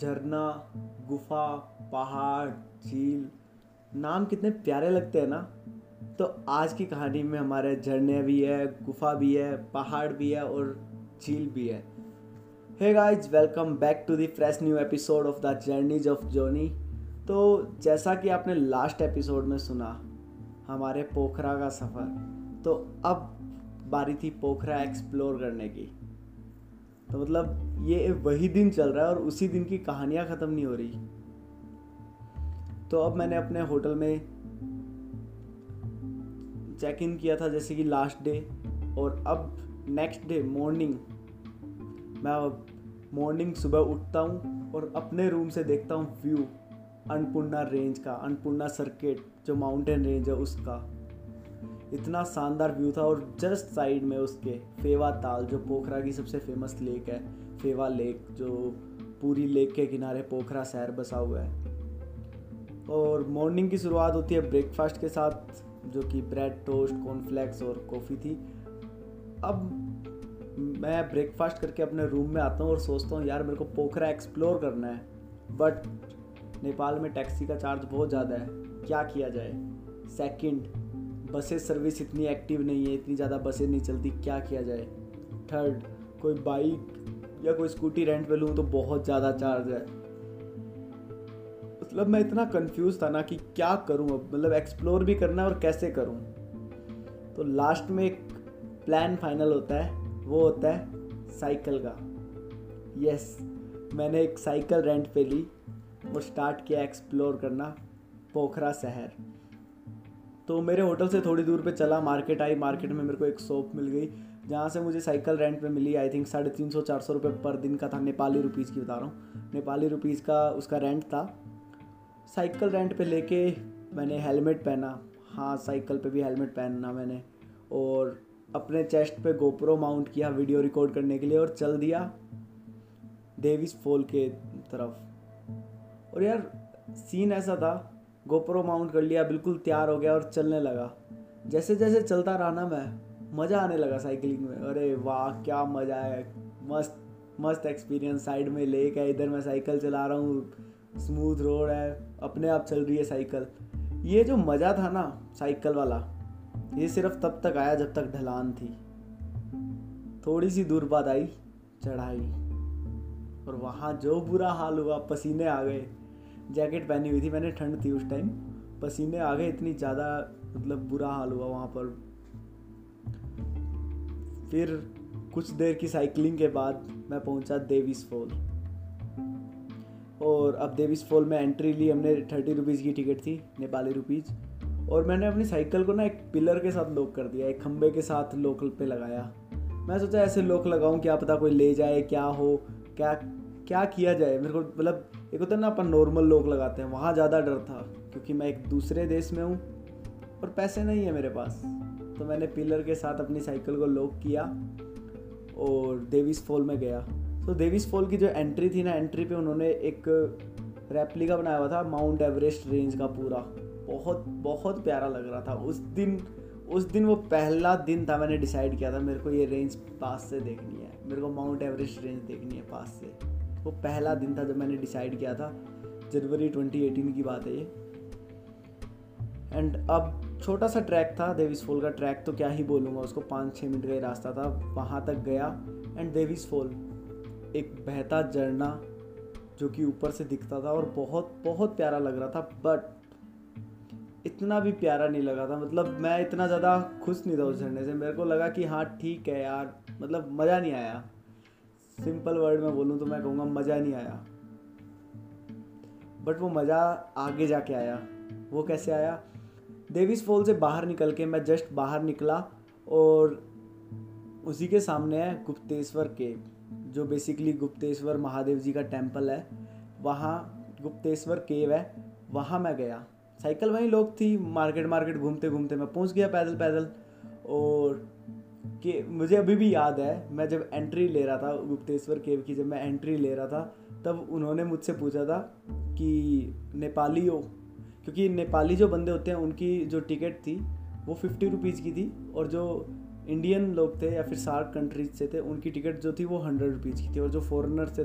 झरना, गुफा, पहाड़, झील, नाम कितने प्यारे लगते हैं ना। तो आज की कहानी में हमारे झरने भी है, गुफा भी है, पहाड़ भी है और झील भी है। Hey guys welcome back to the fresh new episode of the journeys of Johnny तो जैसा कि आपने लास्ट एपिसोड में सुना, हमारे पोखरा का सफ़र। तो अब बारी थी पोखरा एक्सप्लोर करने की। तो मतलब ये वही दिन चल रहा है और उसी दिन की कहानियाँ ख़त्म नहीं हो रही। तो अब मैंने अपने होटल में चेक इन किया था, जैसे कि लास्ट डे और अब नेक्स्ट डे मॉर्निंग मैं अब मॉर्निंग सुबह उठता हूँ और अपने रूम से देखता हूँ व्यू अन्नपूर्णा रेंज का, अन्नपूर्णा सर्किट जो माउंटेन रेंज है उसका। इतना शानदार व्यू था और जस्ट साइड में उसके फेवा ताल, जो पोखरा की सबसे फ़ेमस लेक है, फेवा लेक जो पूरी लेक के किनारे पोखरा शहर बसा हुआ है। और मॉर्निंग की शुरुआत होती है ब्रेकफास्ट के साथ, जो कि ब्रेड टोस्ट कॉर्नफ्लेक्स और कॉफ़ी थी। अब मैं ब्रेकफास्ट करके अपने रूम में आता हूँ और सोचता हूँ, यार, मेरे को पोखरा एक्सप्लोर करना है। बट नेपाल में टैक्सी का चार्ज बहुत ज़्यादा है। क्या किया जाए? सेकंड बसेस सर्विस इतनी एक्टिव नहीं है, इतनी ज़्यादा बसें नहीं चलती, क्या किया जाए? थर्ड, कोई बाइक या कोई स्कूटी रेंट पे लूँ तो बहुत ज़्यादा चार्ज है। मतलब मैं इतना कंफ्यूज था ना कि क्या करूँ अब? मतलब एक्सप्लोर भी करना है और कैसे करूँ? तो लास्ट में एक प्लान फाइनल होता है, वो होता है साइकिल का। यस मैंने एक साइकिल रेंट पे ली और स्टार्ट किया एक्सप्लोर करना, पोखरा शहर। तो मेरे होटल से थोड़ी दूर पे चला, मार्केट आई, मार्केट में मेरे को एक शॉप मिल गई, जहाँ से मुझे साइकिल रेंट पे मिली आई थिंक साढ़े तीन सौ, चार सौ रुपये पर दिन का था, नेपाली रुपीज़ की बता रहा हूँ। नेपाली रुपीज़ का उसका रेंट था। साइकिल रेंट पे लेके मैंने हेलमेट पहना। हाँ साइकिल पे भी हेलमेट पहनना मैंने। और अपने चेस्ट पे गोप्रो माउंट किया वीडियो रिकॉर्ड करने के लिए और चल दिया देविस फॉल के तरफ़। और यार सीन ऐसा था गोप्रो माउंट कर लिया, बिल्कुल तैयार हो गया और चलने लगा। जैसे जैसे चलता रहा ना मैं, मज़ा आने लगा साइकिलिंग में। अरे वाह, क्या मज़ा है। मस्त मस्त एक्सपीरियंस साइड में लेक है, इधर मैं साइकिल चला रहा हूँ। स्मूथ रोड है, अपने आप चल रही है साइकिल ये जो मज़ा था ना साइकिल वाला, ये सिर्फ़ तब तक आया जब तक ढलान थी। थोड़ी सी दूर बाद आई चढ़ाई। और वहाँ जो बुरा हाल हुआ, पसीने आ गए। जैकेट पहनी हुई थी मैंने, ठंड थी उस टाइम पसीने आ गए, इतनी ज़्यादा मतलब बुरा हाल हुआ वहाँ पर। फिर कुछ देर की साइकिलिंग के बाद मैं पहुँचा देवीस फॉल और अब देवीस फॉल में एंट्री ली हमने थर्टी रुपीज़ की टिकट थी नेपाली रुपीज़ और मैंने अपनी साइकिल को ना एक पिलर के साथ लॉक कर दिया, एक खंबे के साथ लोकल पे लगाया। मैं सोचा ऐसे लॉक लगाऊँ, क्या पता कोई ले जाए, क्या हो, क्या क्या किया जाए? मेरे को मतलब एक होता ना, अपन नॉर्मल लोग लगाते हैं, वहाँ ज़्यादा डर था, क्योंकि मैं एक दूसरे देश में हूँ और पैसे नहीं है मेरे पास। तो मैंने पिलर के साथ अपनी साइकिल को लॉक किया और देवीस फॉल में गया। तो देवीस फॉल की जो एंट्री थी ना एंट्री पे उन्होंने एक रेप्लिका बनाया हुआ था माउंट एवरेस्ट रेंज का पूरा। बहुत बहुत प्यारा लग रहा था। उस दिन उस दिन वो पहला दिन था मैंने डिसाइड किया था, मेरे को ये रेंज पास से देखनी है। मेरे को माउंट एवरेस्ट रेंज देखनी है पास से। वो पहला दिन था जब मैंने डिसाइड किया था। जनवरी 2018 की बात है ये। एंड अब छोटा सा ट्रैक था देवीस फॉल का ट्रैक तो क्या ही बोलूँगा उसको। पाँच छः मिनट का ही रास्ता था, वहाँ तक गया। एंड देवीस फॉल एक बहता झरना जो कि ऊपर से दिखता था और बहुत बहुत प्यारा लग रहा था बट इतना भी प्यारा नहीं लगा था। मतलब मैं इतना ज़्यादा खुश नहीं था उस झरने से। मेरे को लगा कि हाँ ठीक है यार मतलब मज़ा नहीं आया। सिंपल वर्ड में बोलूँ तो मैं कहूँगा मज़ा नहीं आया। बट वो मज़ा आगे जाके आया। वो कैसे आया? देवीस फॉल से बाहर निकल के मैं जस्ट बाहर निकला और उसी के सामने है गुप्तेश्वर केव जो बेसिकली गुप्तेश्वर महादेव जी का टेंपल है। वहाँ गुप्तेश्वर केव है। वहाँ मैं गया। साइकिल वहीं लोग थी मार्केट मार्केट घूमते घूमते मैं पहुँच गया पैदल पैदल और कि मुझे अभी भी याद है, मैं जब एंट्री ले रहा था गुप्तेश्वर केव की, जब मैं एंट्री ले रहा था, तब उन्होंने मुझसे पूछा था कि नेपाली हो? क्योंकि नेपाली जो बंदे होते हैं, उनकी जो टिकट थी, वो फिफ्टी रुपीज़ की थी और जो इंडियन लोग थे या फिर सार्क कंट्रीज़ से थे, उनकी टिकट जो थी वो हंड्रेड रुपीज़ की थी और जो फॉरेनर से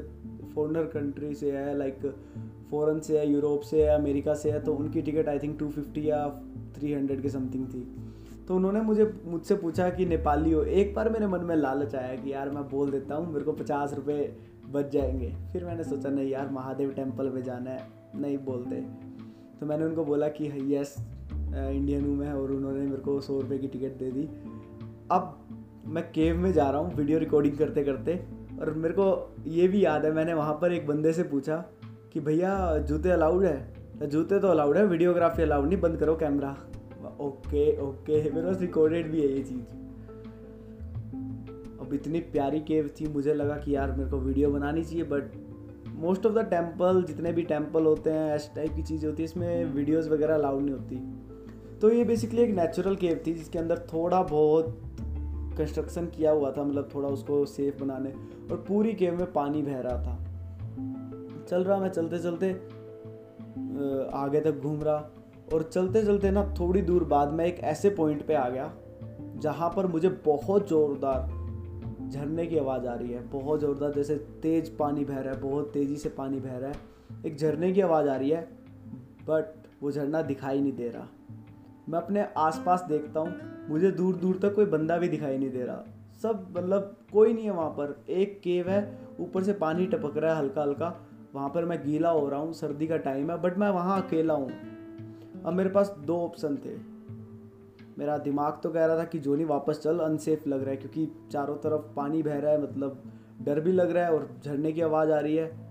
फॉरनर कंट्री से है लाइक फॉरेन से है यूरोप से है अमेरिका से है तो उनकी ticket I think two fifty या थ्री हंड्रेड के समथिंग थी। तो उन्होंने मुझे, मुझसे पूछा कि नेपाली हो। एक बार मेरे मन में लालच आया कि यार मैं बोल देता हूँ, मेरे को पचास रुपये बच जाएँगे। फिर मैंने सोचा, नहीं यार, महादेव टेंपल में जाना है, नहीं बोलते। तो मैंने उनको बोला कि यस इंडियन हूँ मैं और उन्होंने मेरे को सौ रुपये की टिकट दे दी। अब मैं केव में जा रहा हूँ, वीडियो रिकॉर्डिंग करते करते और मेरे को ये भी याद है, मैंने वहाँ पर एक बंदे से पूछा कि, भैया, जूते अलाउड है? जूते तो अलाउड है, वीडियोग्राफी अलाउड नहीं, बंद करो कैमरा। ओके ओके मेरे पास रिकॉर्डेड भी है ये चीज़। अब इतनी प्यारी केव थी, मुझे लगा कि यार मेरे को वीडियो बनानी चाहिए but most of the temple जितने भी टेंपल होते हैं ऐसे टाइप की चीज़ होती है, इसमें वीडियोस वगैरह अलाउड नहीं होती। तो ये बेसिकली एक नेचुरल केव थी, जिसके अंदर थोड़ा बहुत कंस्ट्रक्शन किया हुआ था मतलब थोड़ा उसको सेफ़ बनाने। और पूरी केव में पानी बह रहा था। चल रहा मैं चलते चलते आगे तक घूम रहा। और चलते चलते ना थोड़ी दूर बाद मैं एक ऐसे पॉइंट पे आ गया, जहाँ पर मुझे बहुत ज़ोरदार झरने की आवाज़ आ रही है, बहुत ज़ोरदार जैसे तेज़ पानी बह रहा है, बहुत तेज़ी से पानी बह रहा है, एक झरने की आवाज़ आ रही है बट वो झरना दिखाई नहीं दे रहा। मैं अपने आसपास देखता हूँ, मुझे दूर दूर तक कोई बंदा भी दिखाई नहीं दे रहा। सब मतलब कोई नहीं है वहाँ पर, एक केव है, ऊपर से पानी टपक रहा है हल्का हल्का, वहाँ पर मैं गीला हो रहा हूँ, सर्दी का टाइम है बट मैं वहाँ अकेला हूँ। अब मेरे पास दो ऑप्शन थे। मेरा दिमाग तो कह रहा था कि जोनी वापस चल अनसेफ लग रहा है, क्योंकि चारों तरफ़ पानी बह रहा है मतलब डर भी लग रहा है और झरने की आवाज़ आ रही है।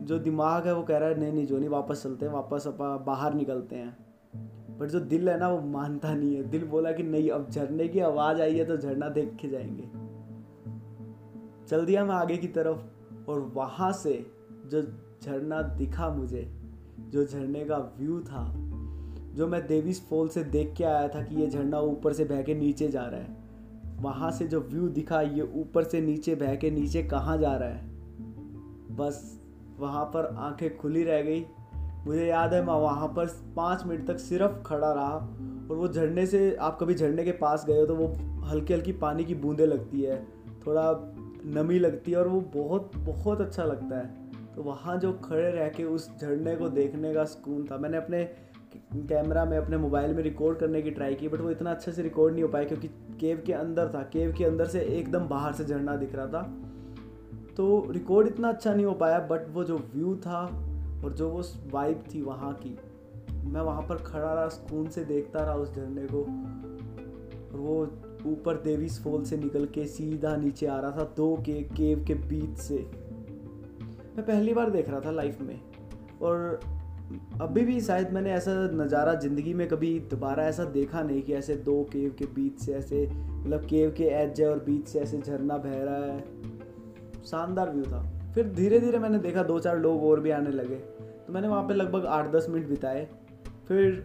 जो दिमाग है वो कह रहा है, नहीं नहीं, जोनी वापस चलते हैं, वापस अपा, बाहर निकलते हैं। बट जो दिल है ना, वो मानता नहीं है। दिल बोला कि नहीं, अब झरने की आवाज़ आई है तो झरना देख के जाएँगे। चल दिया मैं आगे की तरफ़ और वहाँ से जो झरना दिखा मुझे जो झरने का व्यू था, जो मैं देवीस फॉल से देख के आया था कि ये झरना ऊपर से बह के नीचे जा रहा है। वहाँ से जो व्यू दिखा, ये ऊपर से नीचे बह के नीचे कहाँ जा रहा है? बस वहाँ पर आँखें खुली रह गई। मुझे याद है, मैं वहाँ पर पाँच मिनट तक सिर्फ़ खड़ा रहा और वो झरने से, आप कभी झरने के पास गए हो तो वो हल्की हल्की पानी की बूंदें लगती है। थोड़ा नमी लगती है और वो बहुत बहुत अच्छा लगता है। तो वहाँ जो खड़े रह के उस झरने को देखने का सुकून था। मैंने अपने कैमरा में, अपने मोबाइल में रिकॉर्ड करने की ट्राई की बट वो इतना अच्छे से रिकॉर्ड नहीं हो पाया क्योंकि केव के अंदर था। केव के अंदर से एकदम बाहर से झरना दिख रहा था। तो रिकॉर्ड इतना अच्छा नहीं हो पाया बट वो जो व्यू था और जो वो वाइब थी वहाँ की, मैं वहाँ पर खड़ा रहा, सुकून से देखता रहा उस झरने को। और वो ऊपर देवीस फॉल से निकल के सीधा नीचे आ रहा था, दो के, केव के बीच से। मैं पहली बार देख रहा था लाइफ में। और अभी भी शायद मैंने ऐसा नज़ारा ज़िंदगी में कभी दोबारा ऐसा देखा नहीं कि ऐसे दो केव के बीच से ऐसे मतलब केव के एज है और बीच से ऐसे झरना बह रहा है। शानदार व्यू था। फिर धीरे धीरे मैंने देखा दो चार लोग और भी आने लगे। तो मैंने वहाँ पे लगभग आठ दस मिनट बिताए। फिर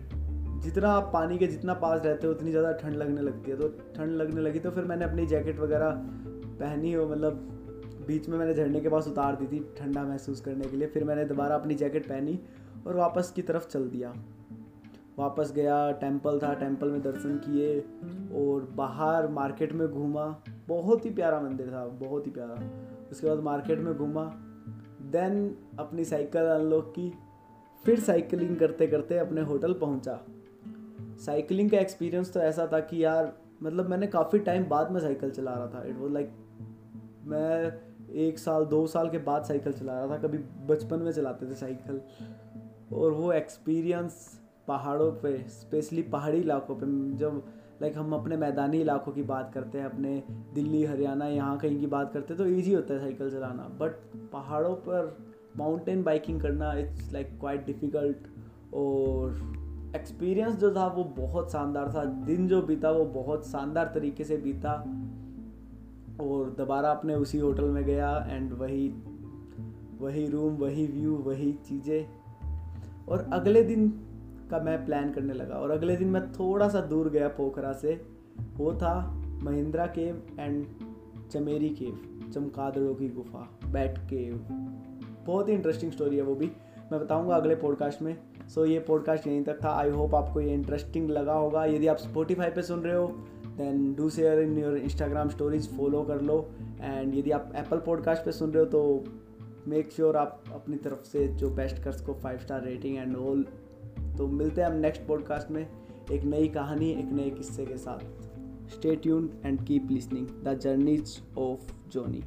जितना आप पानी के जितना पास रहते हो, उतनी ज़्यादा ठंड लगने लगती है। तो ठंड लगने लगी तो फिर मैंने अपनी जैकेट वगैरह पहनी हो मतलब बीच में मैंने झरने के पास उतार दी थी ठंडा महसूस करने के लिए। फिर मैंने दोबारा अपनी जैकेट पहनी और वापस की तरफ़ चल दिया। वापस गया, टेंपल था, टेंपल में दर्शन किए और बाहर मार्केट में घूमा। बहुत ही प्यारा मंदिर था, बहुत ही प्यारा। उसके बाद मार्केट में घूमा देन अपनी साइकिल अनलॉक की। फिर साइकिलिंग करते करते अपने होटल पहुँचा। साइकिलिंग का एक्सपीरियंस तो ऐसा था कि यार मतलब मैंने काफ़ी टाइम बाद में साइकिल चला रहा था। इट वॉज़ लाइक मैं एक साल, दो साल के बाद साइकिल चला रहा था। कभी बचपन में चलाते थे साइकिल। और वो एक्सपीरियंस पहाड़ों पे स्पेशली पहाड़ी इलाकों पे, जब लाइक हम अपने मैदानी इलाकों की बात करते हैं, अपने दिल्ली, हरियाणा, यहाँ कहीं की बात करते हैं तो ईजी होता है साइकिल चलाना। बट पहाड़ों पर माउंटेन बाइकिंग करना इट्स लाइक क्वाइट डिफ़िकल्ट और एक्सपीरियंस जो था, वो बहुत शानदार था। दिन जो बीता, वो बहुत शानदार तरीके से बीता। और दोबारा अपने उसी होटल में गया एंड वही वही रूम वही व्यू वही चीज़ें। और अगले दिन का मैं प्लान करने लगा। और अगले दिन मैं थोड़ा सा दूर गया पोखरा से। वो था Mahendra cave and Chameri cave चमकादड़ों की गुफा बैट केव। बहुत ही इंटरेस्टिंग स्टोरी है वो भी। मैं बताऊँगा अगले पॉडकास्ट में। सो so, ये पॉडकास्ट यहीं तक था। आई होप आपको ये इंटरेस्टिंग लगा होगा। यदि आप स्पोटिफाई पे सुन रहे हो then do share in your Instagram stories follow कर लो. एंड यदि आप एप्पल पॉडकास्ट पे सुन रहे हो तो मेक श्योर sure आप अपनी तरफ़ से जो बेस्ट कर सको five star rating and all तो मिलते हैं हम नेक्स्ट पॉडकास्ट में एक नई कहानी, एक नए किस्से के साथ. Stay tuned and keep listening the journeys of Johnny